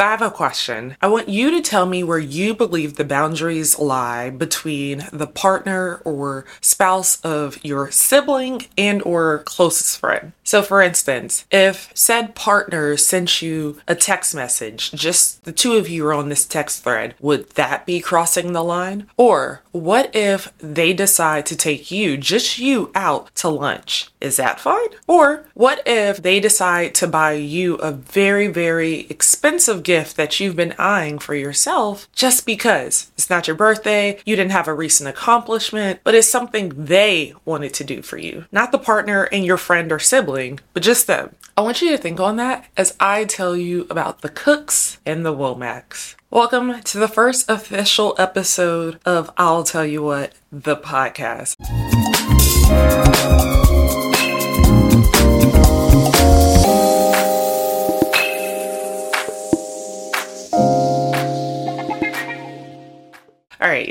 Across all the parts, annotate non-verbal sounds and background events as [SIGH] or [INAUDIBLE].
So I have a question. I want you to tell me where you believe the boundaries lie between the partner or spouse of your sibling and or closest friend. So for instance, if said partner sent you a text message, just the two of you are on this text thread, would that be crossing the line? Or what if they decide to take you, just you, out to lunch? Is that fine? Or what if they decide to buy you a very, very expensive gift that you've been eyeing for yourself just because it's not your birthday, you didn't have a recent accomplishment, but it's something they wanted to do for you? Not the partner and your friend or sibling, but just them. I want you to think on that as I tell you about the Cookes and the Womacks. Welcome to the first official episode of Aisle Tell You What, the podcast.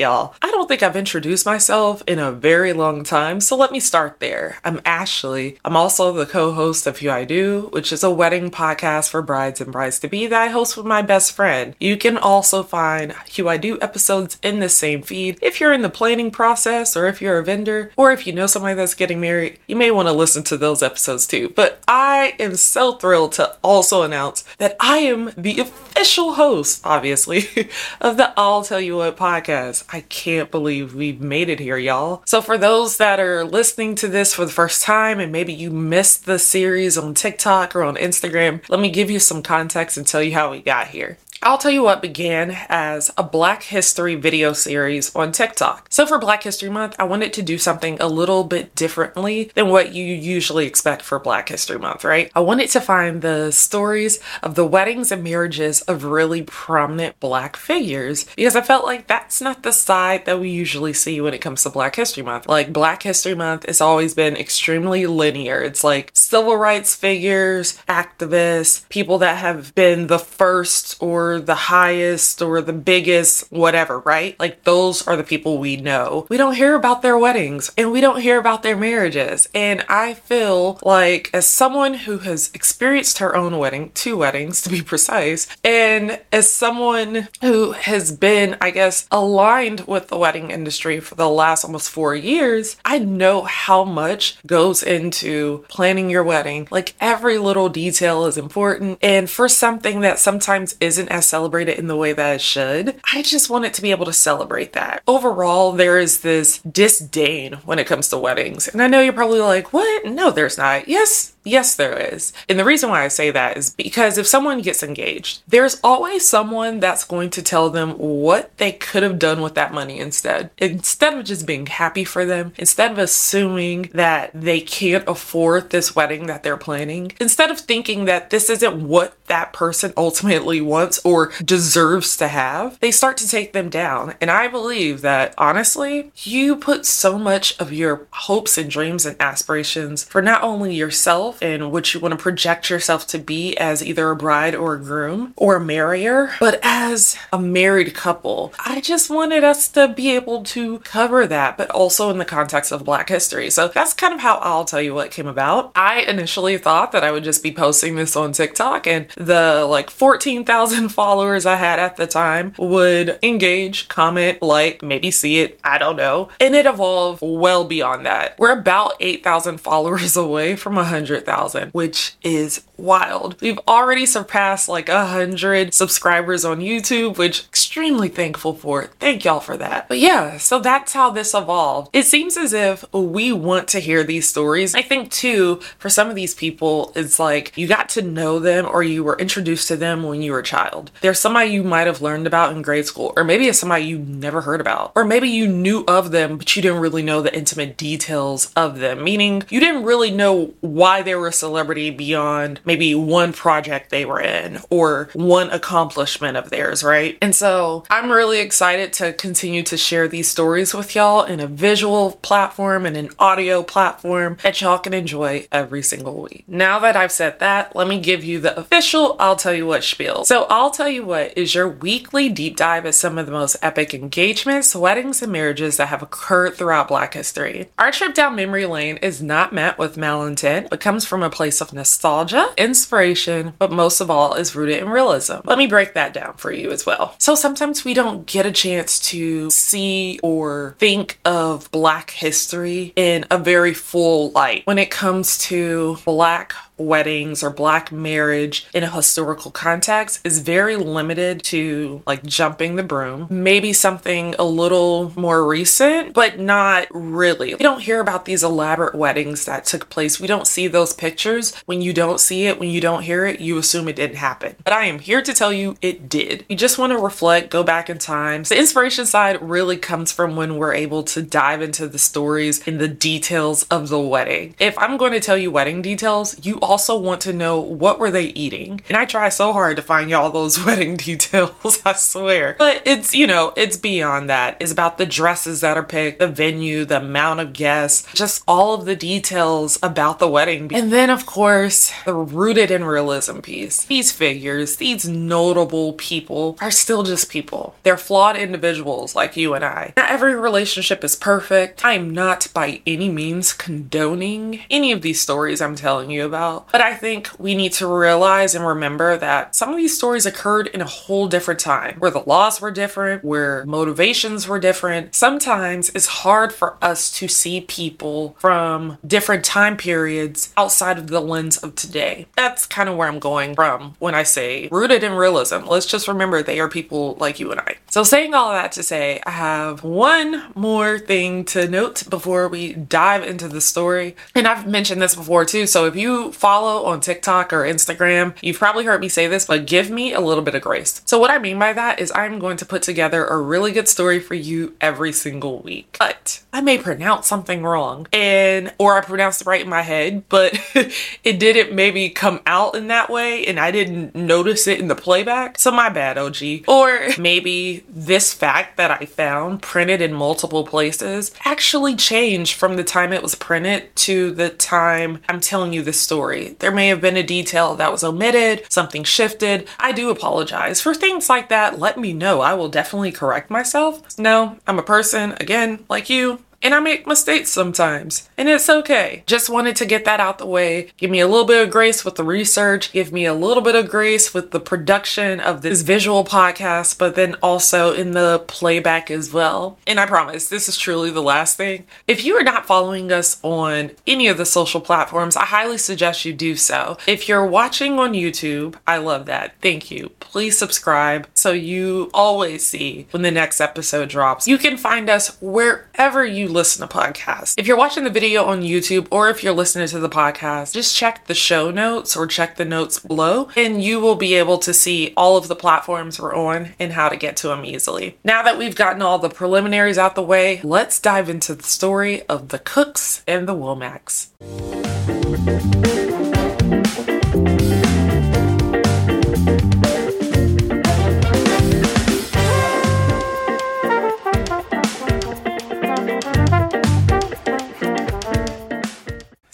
Y'all. I don't think I've introduced myself in a very long time, so let me start there. I'm Ashleigh. I'm also the co host of Hue I Do, which is a wedding podcast for brides and brides to be that I host with my best friend. You can also find Hue I Do episodes in the same feed. If you're in the planning process, or if you're a vendor, or if you know somebody that's getting married, you may want to listen to those episodes too. But I am so thrilled to also announce that I am the official host, obviously, [LAUGHS] of the Aisle Tell You What podcast podcast. I can't believe we've made it here, y'all. So, for those that are listening to this for the first time and maybe you missed the series on TikTok or on Instagram, let me give you some context and tell you how we got here. Aisle tell you what began as a Black History video series on TikTok. So, for Black History Month, I wanted to do something a little bit differently than what you usually expect for Black History Month, right? I wanted to find the stories of the weddings and marriages of really prominent Black figures because I felt like that's not the side that we usually see when it comes to Black History Month. Like, Black History Month has always been extremely linear. It's like civil rights figures, activists, people that have been the first or the highest or the biggest, whatever, right? Like those are the people we know. We don't hear about their weddings and we don't hear about their marriages. And I feel like, as someone who has experienced her own wedding, two weddings [LAUGHS] to be precise, and as someone who has been, I guess, aligned with the wedding industry for the last almost four years, I know how much goes into planning your wedding. Like every little detail is important. And for something that sometimes isn't as celebrate it in the way that it should. I just want it to be able to celebrate that. Overall, there is this disdain when it comes to weddings. And I know you're probably like, what? No, there's not. Yes, Yes, there is. And the reason why I say that is because if someone gets engaged, there's always someone that's going to tell them what they could have done with that money instead. Instead of just being happy for them, instead of assuming that they can't afford this wedding that they're planning, instead of thinking that this isn't what that person ultimately wants or deserves to have, they start to take them down. And I believe that honestly, you put so much of your hopes and dreams and aspirations for not only yourself and what you want to project yourself to be as either a bride or a groom or a marrier, but as a married couple. I just wanted us to be able to cover that, but also in the context of Black history. So that's kind of how Aisle tell you what came about. I initially thought that I would just be posting this on TikTok and the like 14,000 [LAUGHS] followers I had at the time would engage, comment, like, maybe see it. I don't know. And it evolved well beyond that. We're about 8,000 [LAUGHS] followers away from 100 100,000, which is wild. We've already surpassed like a hundred subscribers on YouTube, which extremely thankful for. Thank y'all for that. But yeah, so that's how this evolved. It seems as if we want to hear these stories. I think too, for some of these people, it's like you got to know them or you were introduced to them when you were a child. There's somebody you might have learned about in grade school, or maybe it's somebody you never heard about, or maybe you knew of them, but you didn't really know the intimate details of them, meaning you didn't really know why they were a celebrity beyond maybe one project they were in or one accomplishment of theirs, right? And so I'm really excited to continue to share these stories with y'all in a visual platform and an audio platform that y'all can enjoy every single week. Now that I've said that, let me give you the official Aisle tell you what spiel. So Aisle tell you what is your weekly deep dive at some of the most epic engagements, weddings, and marriages that have occurred throughout Black history. Our trip down memory lane is not met with malintent, but comes from a place of nostalgia, inspiration, but most of all is rooted in realism. Let me break that down for you as well. So sometimes we don't get a chance to see or think of Black history in a very full light when it comes to Black weddings or black marriage in a historical context is very limited to like jumping the broom, maybe something a little more recent, but not really. We don't hear about these elaborate weddings that took place. We don't see those pictures. When you don't see it, when you don't hear it, you assume it didn't happen. But I am here to tell you it did. You just want to reflect, go back in time. The inspiration side really comes from when we're able to dive into the stories and the details of the wedding. If I'm going to tell you wedding details, you also want to know what were they eating. And I try so hard to find y'all those [LAUGHS] wedding details, I swear. But it's, you know, it's beyond that. It's about the dresses that are picked, the venue, the amount of guests, just all of the details about the wedding. And then, of course, the rooted in realism piece. These figures, these notable people are still just people. They're flawed individuals like you and I. Not every relationship is perfect. I am not by any means condoning any of these stories I'm telling you about, but I think we need to realize and remember that some of these stories occurred in a whole different time where the laws were different, where motivations were different. Sometimes it's hard for us to see people from different time periods outside of the lens of today. That's kind of where I'm going from when I say rooted in realism. Let's just remember they are people like you and I. So, saying all that to say, I have one more thing to note before we dive into the story. And I've mentioned this before too. So, if you follow on TikTok or Instagram, you've probably heard me say this, but give me a little bit of grace. So, what I mean by that is I'm going to put together a really good story for you every single week. But I may pronounce something wrong and or I pronounced it right in my head, but [LAUGHS] it didn't maybe come out in that way and I didn't notice it in the playback. So my bad, OG. Or maybe this fact that I found printed in multiple places actually changed from the time it was printed to the time I'm telling you this story. There may have been a detail that was omitted, something shifted. I do apologize. For things like that, let me know. I will definitely correct myself. No, I'm a person, again, like you and I make mistakes sometimes, and it's okay. Just wanted to get that out the way. Give me a little bit of grace with the research, give me a little bit of grace with the production of this visual podcast, but then also in the playback as well. And I promise, this is truly the last thing. If you are not following us on any of the social platforms, I highly suggest you do so. If you're watching on YouTube, I love that. Thank you. Please subscribe so you always see when the next episode drops. You can find us wherever you listen to podcasts. If you're watching the video on YouTube or if you're listening to the podcast, just check the show notes or check the notes below and you will be able to see all of the platforms we're on and how to get to them easily. Now that we've gotten all the preliminaries out the way, let's dive into the story of the Cookes and the Womacks.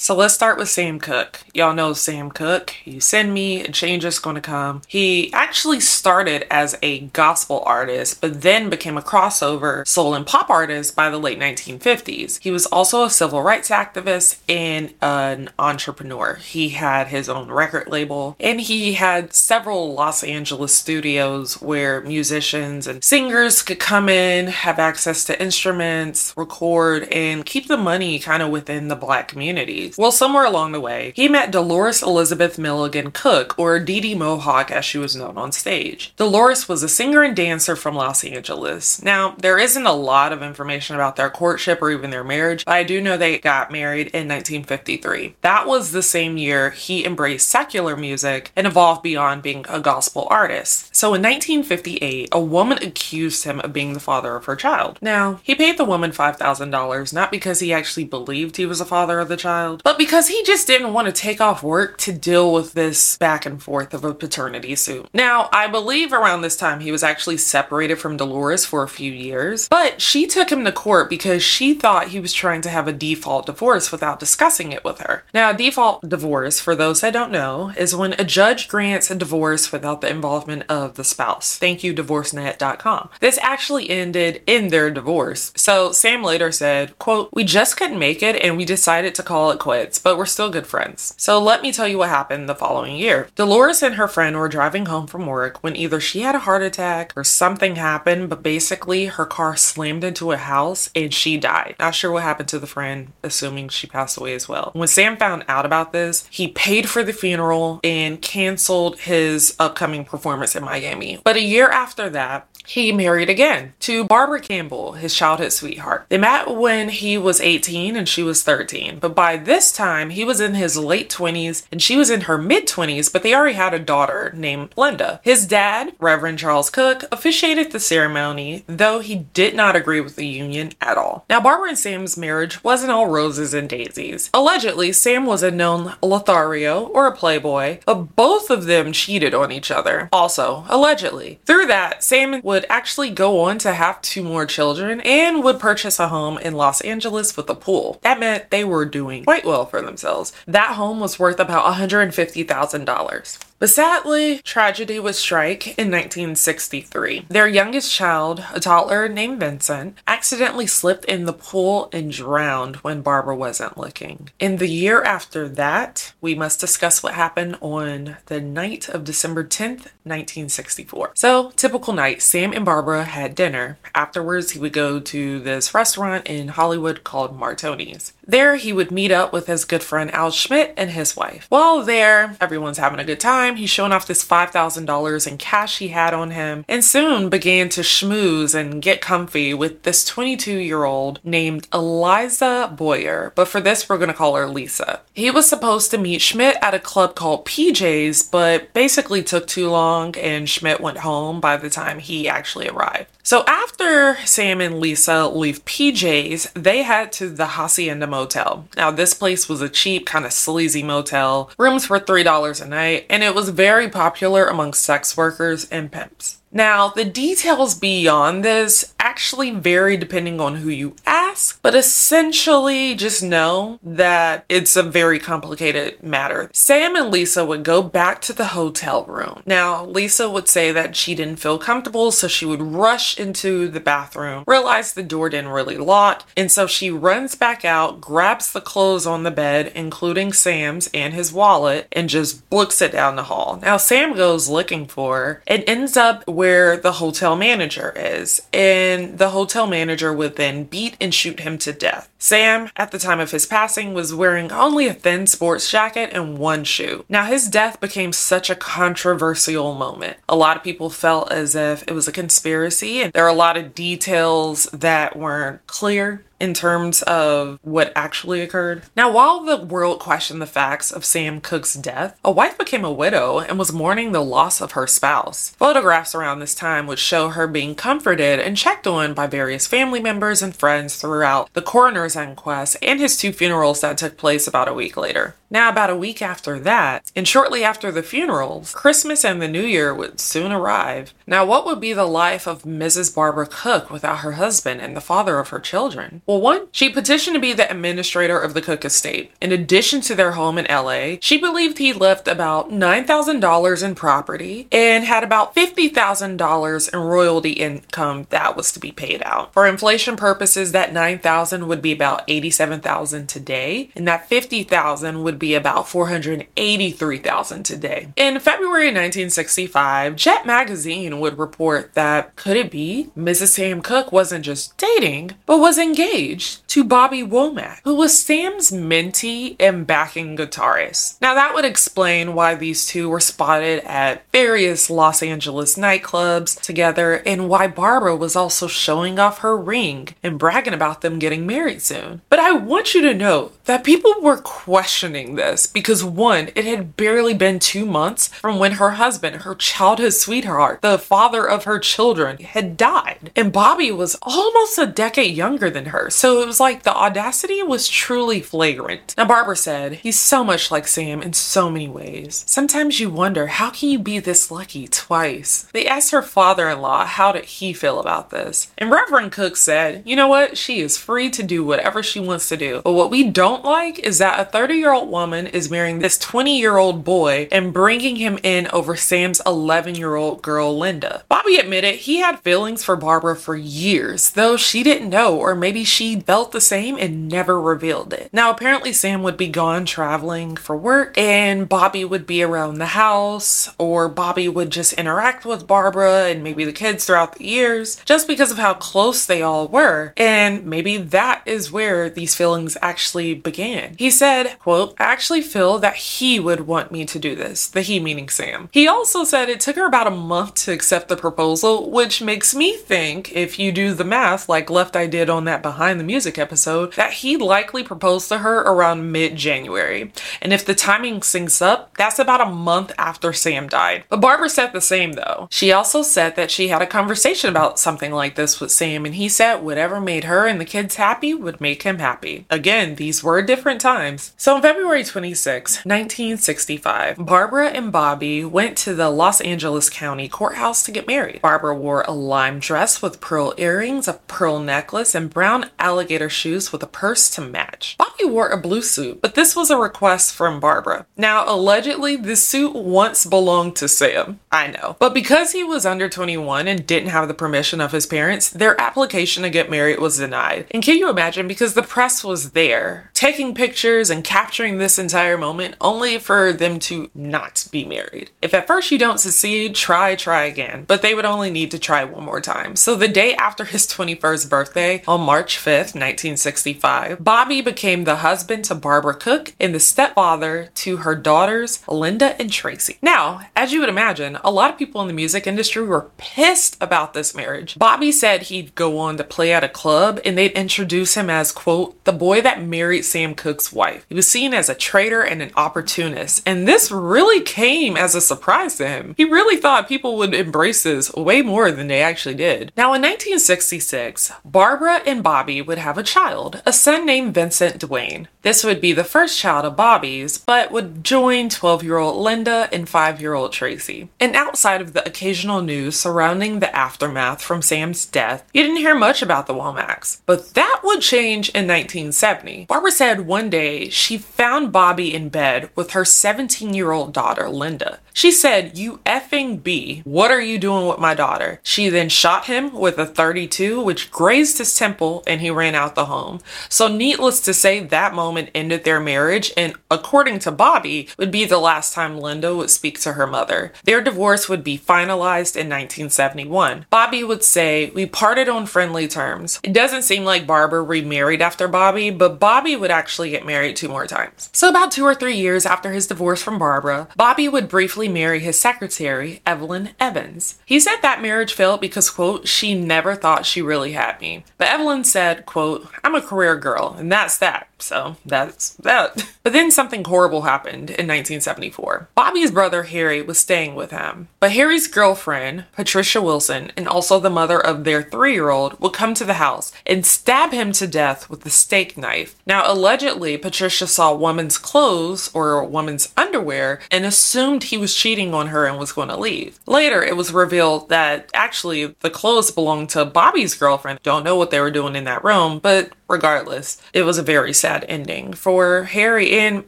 So let's start with Sam Cooke. Y'all know Sam Cooke. You send me, a change is going to come. He actually started as a gospel artist, but then became a crossover soul and pop artist by the late 1950s. He was also a civil rights activist and an entrepreneur. He had his own record label and he had several Los Angeles studios where musicians and singers could come in, have access to instruments, record, and keep the money kind of within the black community. Well, somewhere along the way, he met Dolores Elizabeth Milligan Cooke, or Dee Dee Mohawk as she was known on stage. Dolores was a singer and dancer from Los Angeles. Now, there isn't a lot of information about their courtship or even their marriage, but I do know they got married in 1953. That was the same year he embraced secular music and evolved beyond being a gospel artist. So in 1958, a woman accused him of being the father of her child. Now, he paid the woman $5,000 not because he actually believed he was the father of the child, but because he just didn't want to take off work to deal with this back and forth of a paternity suit. Now, I believe around this time he was actually separated from Dolores for a few years, but she took him to court because she thought he was trying to have a default divorce without discussing it with her. Now, default divorce, for those that don't know, is when a judge grants a divorce without the involvement of the spouse. Thank you, divorcenet.com. This actually ended in their divorce. So Sam later said, quote, We just couldn't make it and we decided to call it quits, but we're still good friends. So let me tell you what happened the following year. Dolores and her friend were driving home from work when either she had a heart attack or something happened, but basically her car slammed into a house and she died. Not sure what happened to the friend, assuming she passed away as well. When Sam found out about this, he paid for the funeral and canceled his upcoming performance in Miami. But a year after that, he married again to Barbara Campbell, his childhood sweetheart. They met when he was 18 and she was 13, but by this time he was in his late 20s and she was in her mid 20s, but they already had a daughter named Linda. His dad, Reverend Charles Cook, officiated the ceremony, though he did not agree with the union at all. Now, Barbara and Sam's marriage wasn't all roses and daisies. Allegedly, Sam was a known Lothario or a playboy, but both of them cheated on each other. Also, allegedly. Through that, Sam would actually go on to have two more children and would purchase a home in Los Angeles with a pool. That meant they were doing quite well for themselves. That home was worth about $150,000. But sadly, tragedy would strike in 1963. Their youngest child, a toddler named Vincent, accidentally slipped in the pool and drowned when Barbara wasn't looking. In the year after that, we must discuss what happened on the night of December 10th, 1964. So, typical night, Sam and Barbara had dinner. Afterwards, he would go to this restaurant in Hollywood called Martoni's. There, he would meet up with his good friend Al Schmitt and his wife. While there, everyone's having a good time. He's showing off this $5,000 in cash he had on him and soon began to schmooze and get comfy with this 22 year old named Elisa Boyer. But for this, we're to call her Lisa. He was supposed to meet Schmitt at a club called PJ's, but basically took too long and Schmitt went home by the time he actually arrived. So after Sam and Lisa leave PJ's, they head to the Hacienda Motel. Now, this place was a cheap, kind of sleazy motel. Rooms were $3 a night, and it was very popular among sex workers and pimps. Now, the details beyond this actually vary depending on who you ask, but essentially just know that it's a very complicated matter. Sam and Lisa would go back to the hotel room. Now, Lisa would say that she didn't feel comfortable, so she would rush into the bathroom, realize the door didn't really lock, and so she runs back out, grabs the clothes on the bed, including Sam's and his wallet, and just books it down the hall. Now, Sam goes looking for her and ends up where where the hotel manager is, and the hotel manager would then beat and shoot him to death. Sam, at the time of his passing, was wearing only a thin sports jacket and one shoe. Now, his death became such a controversial moment. A lot of people felt as if it was a conspiracy, and there are a lot of details that weren't clear in terms of what actually occurred. Now, while the world questioned the facts of Sam Cooke's death, a wife became a widow and was mourning the loss of her spouse. Photographs around this time would show her being comforted and checked on by various family members and friends throughout the coroner's inquest and his two funerals that took place about a week later. Now, about a week after that, and shortly after the funerals, Christmas and the New Year would soon arrive. Now, what would be the life of Mrs. Barbara Cooke without her husband and the father of her children? Well, one, she petitioned to be the administrator of the Cooke estate. In addition to their home in LA, she believed he left about $9,000 in property and had about $50,000 in royalty income that was to be paid out. For inflation purposes, that 9,000 would be about 87,000 today, and that 50,000 would be about 483,000 today. In February 1965, Jet magazine would report that could it be Mrs. Sam Cooke wasn't just dating, but was engaged to Bobby Womack, who was Sam's mentee and backing guitarist. Now, that would explain why these two were spotted at various Los Angeles nightclubs together and why Barbara was also showing off her ring and bragging about them getting married soon. But I want you to know that people were questioning this because one, it had barely been two months from when her husband, her childhood sweetheart, the father of her children, had died. And Bobby was almost a decade younger than her. So it was like the audacity was truly flagrant. Now, Barbara said, He's so much like Sam in so many ways. Sometimes you wonder, how can you be this lucky twice? They asked her father in law, how did he feel about this? And Reverend Cook said, You know what? She is free to do whatever she wants to do. But what we don't like is that a 30 year old woman is marrying this 20 year old boy and bringing him in over Sam's 11 year old girl, Linda. Bobby admitted he had feelings for Barbara for years, though she didn't know, or maybe she felt the same and never revealed it. Now, apparently, Sam would be gone traveling for work, and Bobby would be around the house, or Bobby would just interact with Barbara and maybe the kids throughout the years, just because of how close they all were. And maybe that is where these feelings actually began. He said, quote, I actually feel that he would want me to do this, the he meaning Sam. He also said it took her about a month to accept the proposal, which makes me think, if you do the math like Left Eye did on that Behind the Music episode, that he likely proposed to her around mid January. And if the timing syncs up, that's about a month after Sam died. But Barbara said the same though. She also said that she had a conversation about something like this with Sam, and he said whatever made her and the kids happy would make him happy. Again, these were different times. So on February 26, 1965, Barbara and Bobby went to the Los Angeles County Courthouse to get married. Barbara wore a lime dress with pearl earrings, a pearl necklace, and brown alligator shoes with a purse to match. Bobby wore a blue suit, but this was a request from Barbara. Now, allegedly, this suit once belonged to Sam. I know. But because he was under 21 and didn't have the permission of his parents, their application to get married was denied. And can you imagine? Because the press was there, taking pictures and capturing this entire moment, only for them to not be married. If at first you don't succeed, try, try again. But they would only need to try one more time. So the day after his 21st birthday, on March 5th, 1965, Bobby became the husband to Barbara Cooke and the stepfather to her daughters, Linda and Tracy. Now, as you would imagine, a lot of people in the music industry were pissed about this marriage. Bobby said he'd go on to play at a club and they'd introduce him as, quote, the boy that married Sam Cooke's wife. He was seen as a traitor and an opportunist, and this really came as a surprise to him. He really thought people would embrace this way more than they actually did. Now, in 1966, Barbara and Bobby would have a child, a son named Vincent Dwayne. This would be the first child of Bobby's, but would join 12 year old Linda and 5 year old Tracy. And outside of the occasional news surrounding the aftermath from Sam's death, you didn't hear much about the Womacks. But that would change in 1970. Barbara said one day she found Bobby in bed with her 17 year old daughter, Linda. She said, You effing B, what are you doing with my daughter? She then shot him with a 32, which grazed his temple, and he ran out the home. So, needless to say, that moment ended their marriage, and according to Bobby, would be the last time Linda would speak to her mother. Their divorce would be finalized in 1971. Bobby would say, We parted on friendly terms. It doesn't seem like Barbara remarried after Bobby, but Bobby would actually get married two more times. So, about two or three years after his divorce from Barbara, Bobby would briefly marry his secretary, Evelyn Evans. He said that marriage failed because, quote, she never thought she really had me. But Evelyn said, quote, I'm a career girl, and that's that. So that's that. [LAUGHS] But then something horrible happened in 1974. Bobby's brother Harry was staying with him, but Harry's girlfriend, Patricia Wilson, and also the mother of their three year old, would come to the house and stab him to death with a steak knife. Now, allegedly, Patricia saw a woman's clothes or a woman's underwear and assumed he was cheating on her and was going to leave. Later, it was revealed that actually the clothes belonged to Bobby's girlfriend. Don't know what they were doing in that room, but regardless, it was a very sad ending for Harry and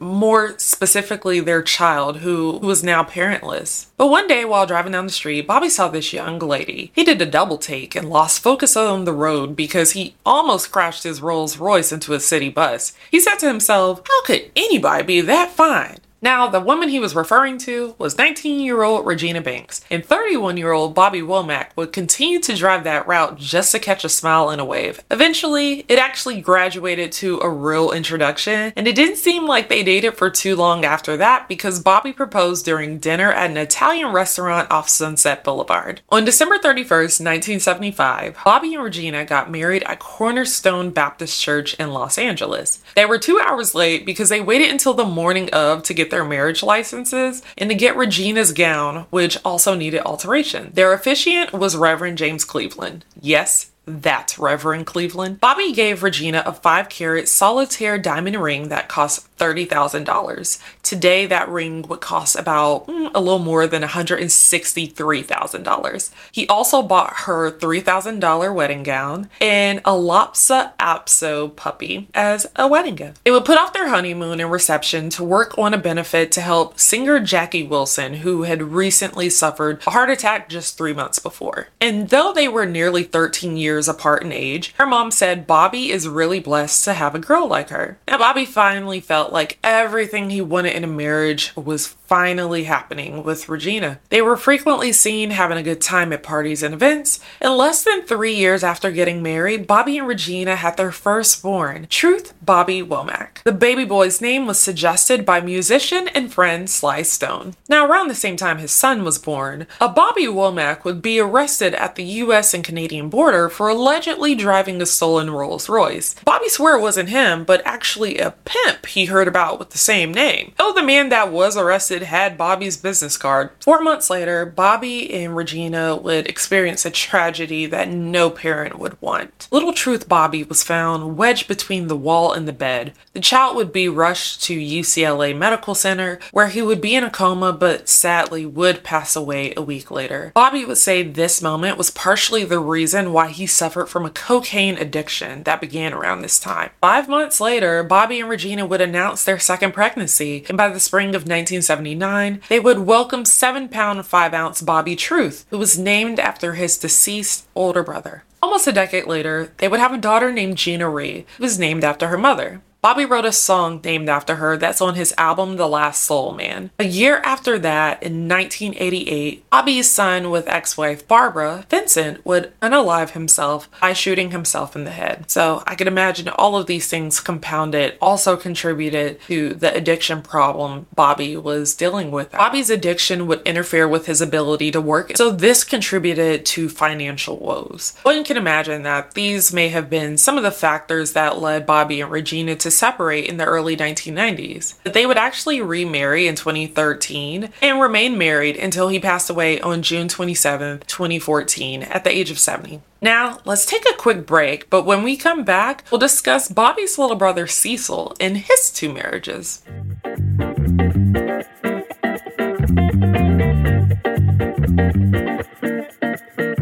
more specifically their child who, who was now parentless. But one day while driving down the street, Bobby saw this young lady. He did a double take and lost focus on the road because he almost crashed his Rolls Royce into a city bus. He said to himself, How could anybody be that fine? Now, the woman he was referring to was 19 year old Regina Banks, and 31 year old Bobby Womack would continue to drive that route just to catch a smile and a wave. Eventually, it actually graduated to a real introduction, and it didn't seem like they dated for too long after that because Bobby proposed during dinner at an Italian restaurant off Sunset Boulevard. On December 31st, 1975, Bobby and Regina got married at Cornerstone Baptist Church in Los Angeles. They were two hours late because they waited until the morning of to get their marriage licenses and to get Regina's gown, which also needed alteration. Their officiant was Reverend James Cleveland. Yes, that's Reverend Cleveland. Bobby gave Regina a 5 carat solitaire diamond ring that cost $30,000. Today, that ring would cost about mm, a little more than $163,000. He also bought her $3,000 wedding gown and a Lhasa Apso puppy as a wedding gift. They would put off their honeymoon and reception to work on a benefit to help singer Jackie Wilson, who had recently suffered a heart attack just three months before. And though they were nearly 13 years apart in age, her mom said Bobby is really blessed to have a girl like her. Now, Bobby finally felt like everything he wanted in a marriage was finally happening with Regina. They were frequently seen having a good time at parties and events. And less than three years after getting married, Bobby and Regina had their firstborn, Truth Bobby Womack. The baby boy's name was suggested by musician and friend Sly Stone. Now, around the same time his son was born, a Bobby Womack would be arrested at the US and Canadian border for allegedly driving a stolen Rolls Royce. Bobby swore it wasn't him, but actually a pimp he heard heard about with the same name. Oh, the man that was arrested had Bobby's business card. Four months later, Bobby and Regina would experience a tragedy that no parent would want. Little Truth Bobby was found wedged between the wall and the bed. The child would be rushed to UCLA Medical Center, where he would be in a coma but sadly would pass away a week later. Bobby would say this moment was partially the reason why he suffered from a cocaine addiction that began around this time. Five months later, Bobby and Regina would announce their second pregnancy, by the spring of 1979, they would welcome 7 pound 5 ounce Bobby Truth, who was named after his deceased older brother. Almost a decade later, they would have a daughter named Gina Ree, who was named after her mother. Bobby wrote a song named after her that's on his album The Last Soul Man. A year after that, in 1988, Bobby's son with ex wife Barbara, Vincent, would unalive himself by shooting himself in the head. So I could imagine all of these things compounded also contributed to the addiction problem Bobby was dealing with. Bobby's addiction would interfere with his ability to work, so this contributed to financial woes. One can imagine that these may have been some of the factors that led Bobby and Regina to to separate in the early 1990s. They would actually remarry in 2013 and remain married until he passed away on June 27, 2014, at the age of 70. Now, let's take a quick break, but when we come back, we'll discuss Bobby's little brother Cecil and his two marriages.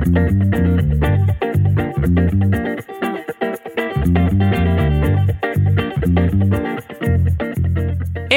And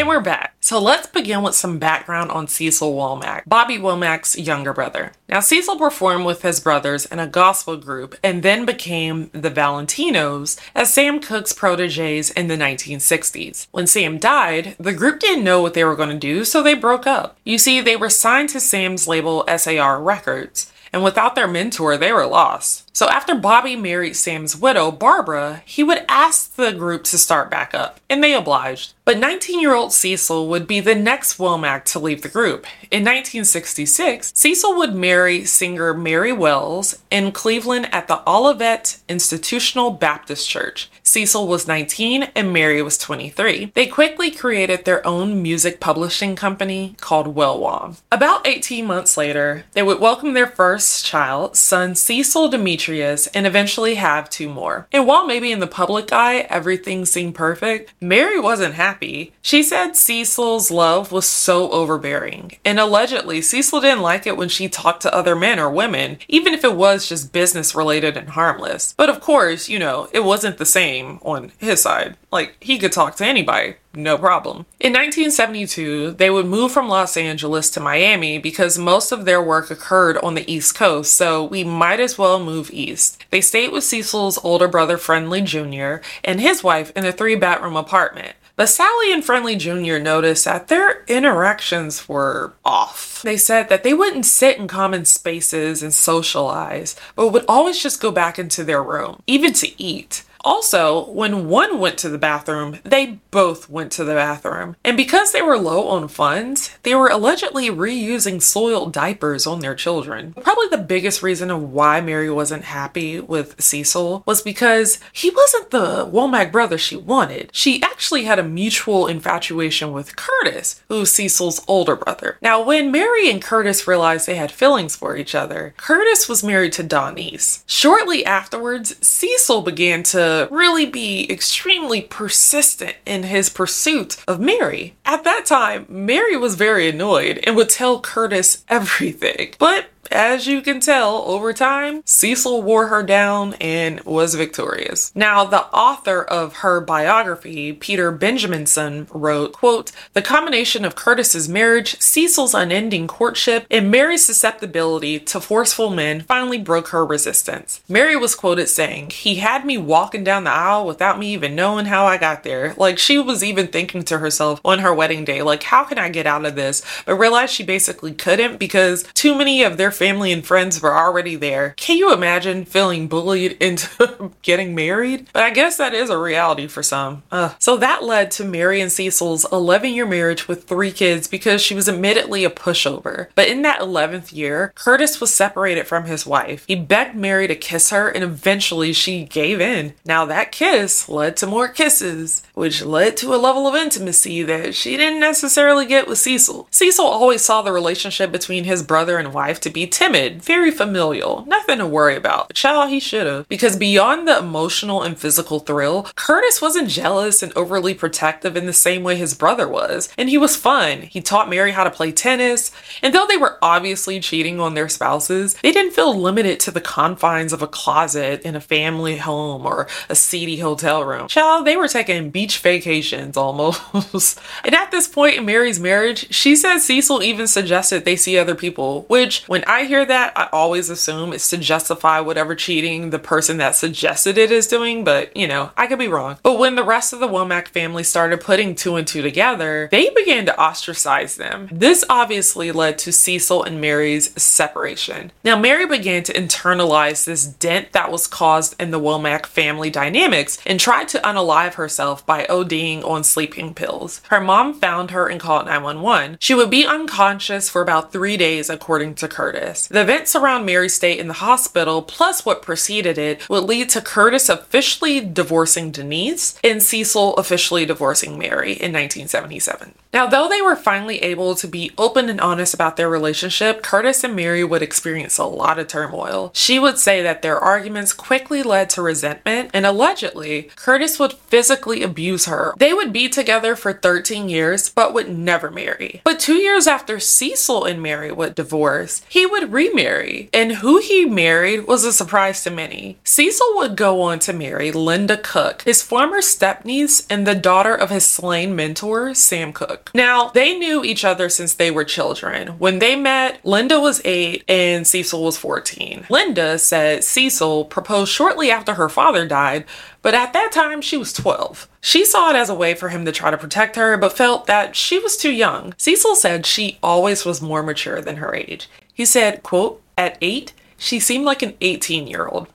we're back. So let's begin with some background on Cecil Womack, Bobby Womack's younger brother. Now, Cecil performed with his brothers in a gospel group and then became the Valentinos as Sam Cooke's proteges in the 1960s. When Sam died, the group didn't know what they were going to do, so they broke up. You see, they were signed to Sam's label SAR Records, and without their mentor, they were lost. So after Bobby married Sam's widow, Barbara, he would ask the group to start back up, and they obliged. But 19 year old Cecil would be the next Womack to leave the group. In 1966, Cecil would marry singer Mary Wells in Cleveland at the Olivet Institutional Baptist Church. Cecil was 19 and Mary was 23. They quickly created their own music publishing company called Wellwam. About 18 months later, they would welcome their first child, son Cecil Demetrius, and eventually have two more. And while maybe in the public eye everything seemed perfect, Mary wasn't happy. She said Cecil's love was so overbearing, and allegedly, Cecil didn't like it when she talked to other men or women, even if it was just business related and harmless. But of course, you know, it wasn't the same on his side. Like, he could talk to anybody, no problem. In 1972, they would move from Los Angeles to Miami because most of their work occurred on the East Coast, so we might as well move east. They stayed with Cecil's older brother, Friendly Jr., and his wife in a three bedroom apartment. But Sally and Friendly Jr. noticed that their interactions were off. They said that they wouldn't sit in common spaces and socialize, but would always just go back into their room, even to eat. Also, when one went to the bathroom, they both went to the bathroom. And because they were low on funds, they were allegedly reusing soiled diapers on their children. Probably the biggest reason of why Mary wasn't happy with Cecil was because he wasn't the Womack brother she wanted. She actually had a mutual infatuation with Curtis, who's Cecil's older brother. Now, when Mary and Curtis realized they had feelings for each other, Curtis was married to Donice. Shortly afterwards, Cecil began to really be extremely persistent in his pursuit of Mary. At that time, Mary was very annoyed and would tell Curtis everything. But as you can tell, over time, Cecil wore her down and was victorious. Now, the author of her biography, Peter Benjaminson, wrote, quote, The combination of Curtis's marriage, Cecil's unending courtship, and Mary's susceptibility to forceful men finally broke her resistance. Mary was quoted saying, He had me walking down the aisle without me even knowing how I got there. Like she was even thinking to herself on her wedding day, like, how can I get out of this? But realized she basically couldn't because too many of their family and friends were already there. Can you imagine feeling bullied into [LAUGHS] getting married? But I guess that is a reality for some. Ugh. So that led to Mary and Cecil's 11 year marriage with three kids because she was admittedly a pushover. But in that 11th year, Curtis was separated from his wife. He begged Mary to kiss her and eventually she gave in. Now that kiss led to more kisses, which led to a level of intimacy that she didn't necessarily get with Cecil. Cecil always saw the relationship between his brother and wife to be timid, very familial, nothing to worry about. Child, he should have. Because beyond the emotional and physical thrill, Curtis wasn't jealous and overly protective in the same way his brother was. And he was fun. He taught Mary how to play tennis. And though they were obviously cheating on their spouses, they didn't feel limited to the confines of a closet in a family home or a seedy hotel room. Child, they were taking beach vacations almost. [LAUGHS] and at this point in Mary's marriage, she said Cecil even suggested they see other people, which when I hear that, I always assume it's to justify whatever cheating the person that suggested it is doing, but you know, I could be wrong. But when the rest of the Womack family started putting two and two together, they began to ostracize them. This obviously led to Cecil and Mary's separation. Now, Mary began to internalize this dent that was caused in the Womack family dynamics and tried to unalive herself by ODing on sleeping pills. Her mom found her and called 911. She would be unconscious for about three days, according to Curtis. The events around Mary's stay in the hospital, plus what preceded it, would lead to Curtis officially divorcing Denise and Cecil officially divorcing Mary in 1977. Now, though they were finally able to be open and honest about their relationship, Curtis and Mary would experience a lot of turmoil. She would say that their arguments quickly led to resentment, and allegedly, Curtis would physically abuse her. They would be together for 13 years, but would never marry. But two years after Cecil and Mary would divorce, he would remarry, and who he married was a surprise to many. Cecil would go on to marry Linda Cooke, his former stepniece and the daughter of his slain mentor, Sam Now, they knew each other since they were children. When they met, Linda was 8 and Cecil was 14. Linda said Cecil proposed shortly after her father died, but at that time she was 12. She saw it as a way for him to try to protect her, but felt that she was too young. Cecil said she always was more mature than her age. He said, quote, at 8, she seemed like an 18 year old.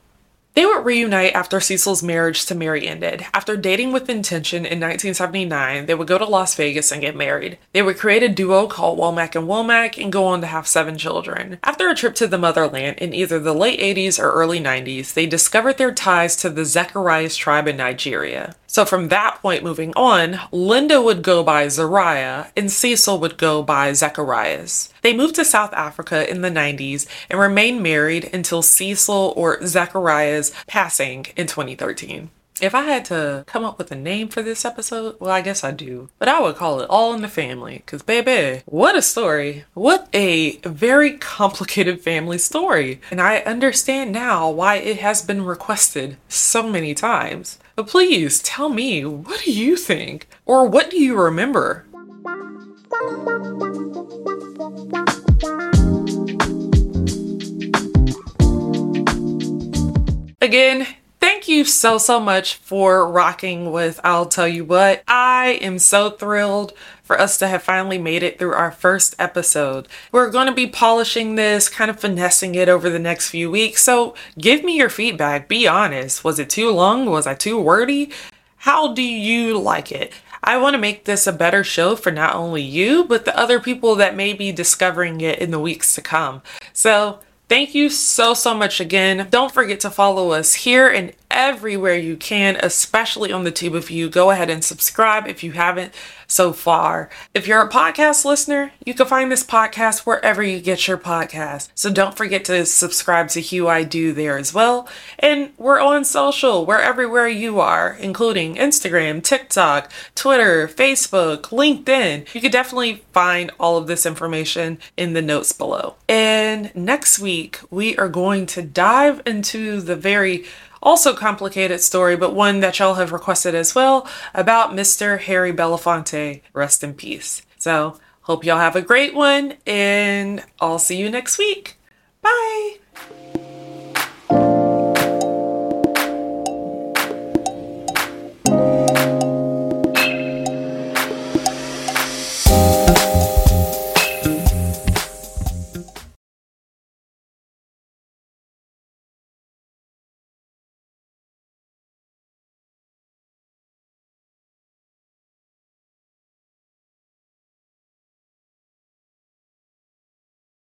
They would reunite after Cecil's marriage to Mary ended. After dating with intention in 1979, they would go to Las Vegas and get married. They would create a duo called Womack and Womack and go on to have seven children. After a trip to the motherland in either the late 80s or early 90s, they discovered their ties to the Zacharias tribe in Nigeria. So from that point moving on, Linda would go by Zariah and Cecil would go by Zacharias. They moved to South Africa in the 90s and remained married until Cecil or Zacharias passing in 2013. If I had to come up with a name for this episode, well, I guess I do. But I would call it All in the Family. Because, baby, what a story. What a very complicated family story. And I understand now why it has been requested so many times. But please tell me, what do you think? Or what do you remember? Again, thank you so, so much for rocking with Aisle Tell You What. I am so thrilled for us to have finally made it through our first episode. We're going to be polishing this, kind of finessing it over the next few weeks. So give me your feedback. Be honest. Was it too long? Was I too wordy? How do you like it? I want to make this a better show for not only you, but the other people that may be discovering it in the weeks to come. So, Thank you so, so much again. Don't forget to follow us here and everywhere you can, especially on the tube if you go ahead and subscribe if you haven't so far. If you're a podcast listener, you can find this podcast wherever you get your podcast. So don't forget to subscribe to Hue I Do there as well. And we're on social, we're everywhere you are, including Instagram, TikTok, Twitter, Facebook, LinkedIn. You can definitely find all of this information in the notes below. And next week, we are going to dive into the very also complicated story, but one that y'all have requested as well about Mr. Harry Belafonte. Rest in peace. So, hope y'all have a great one, and I'll see you next week. Bye.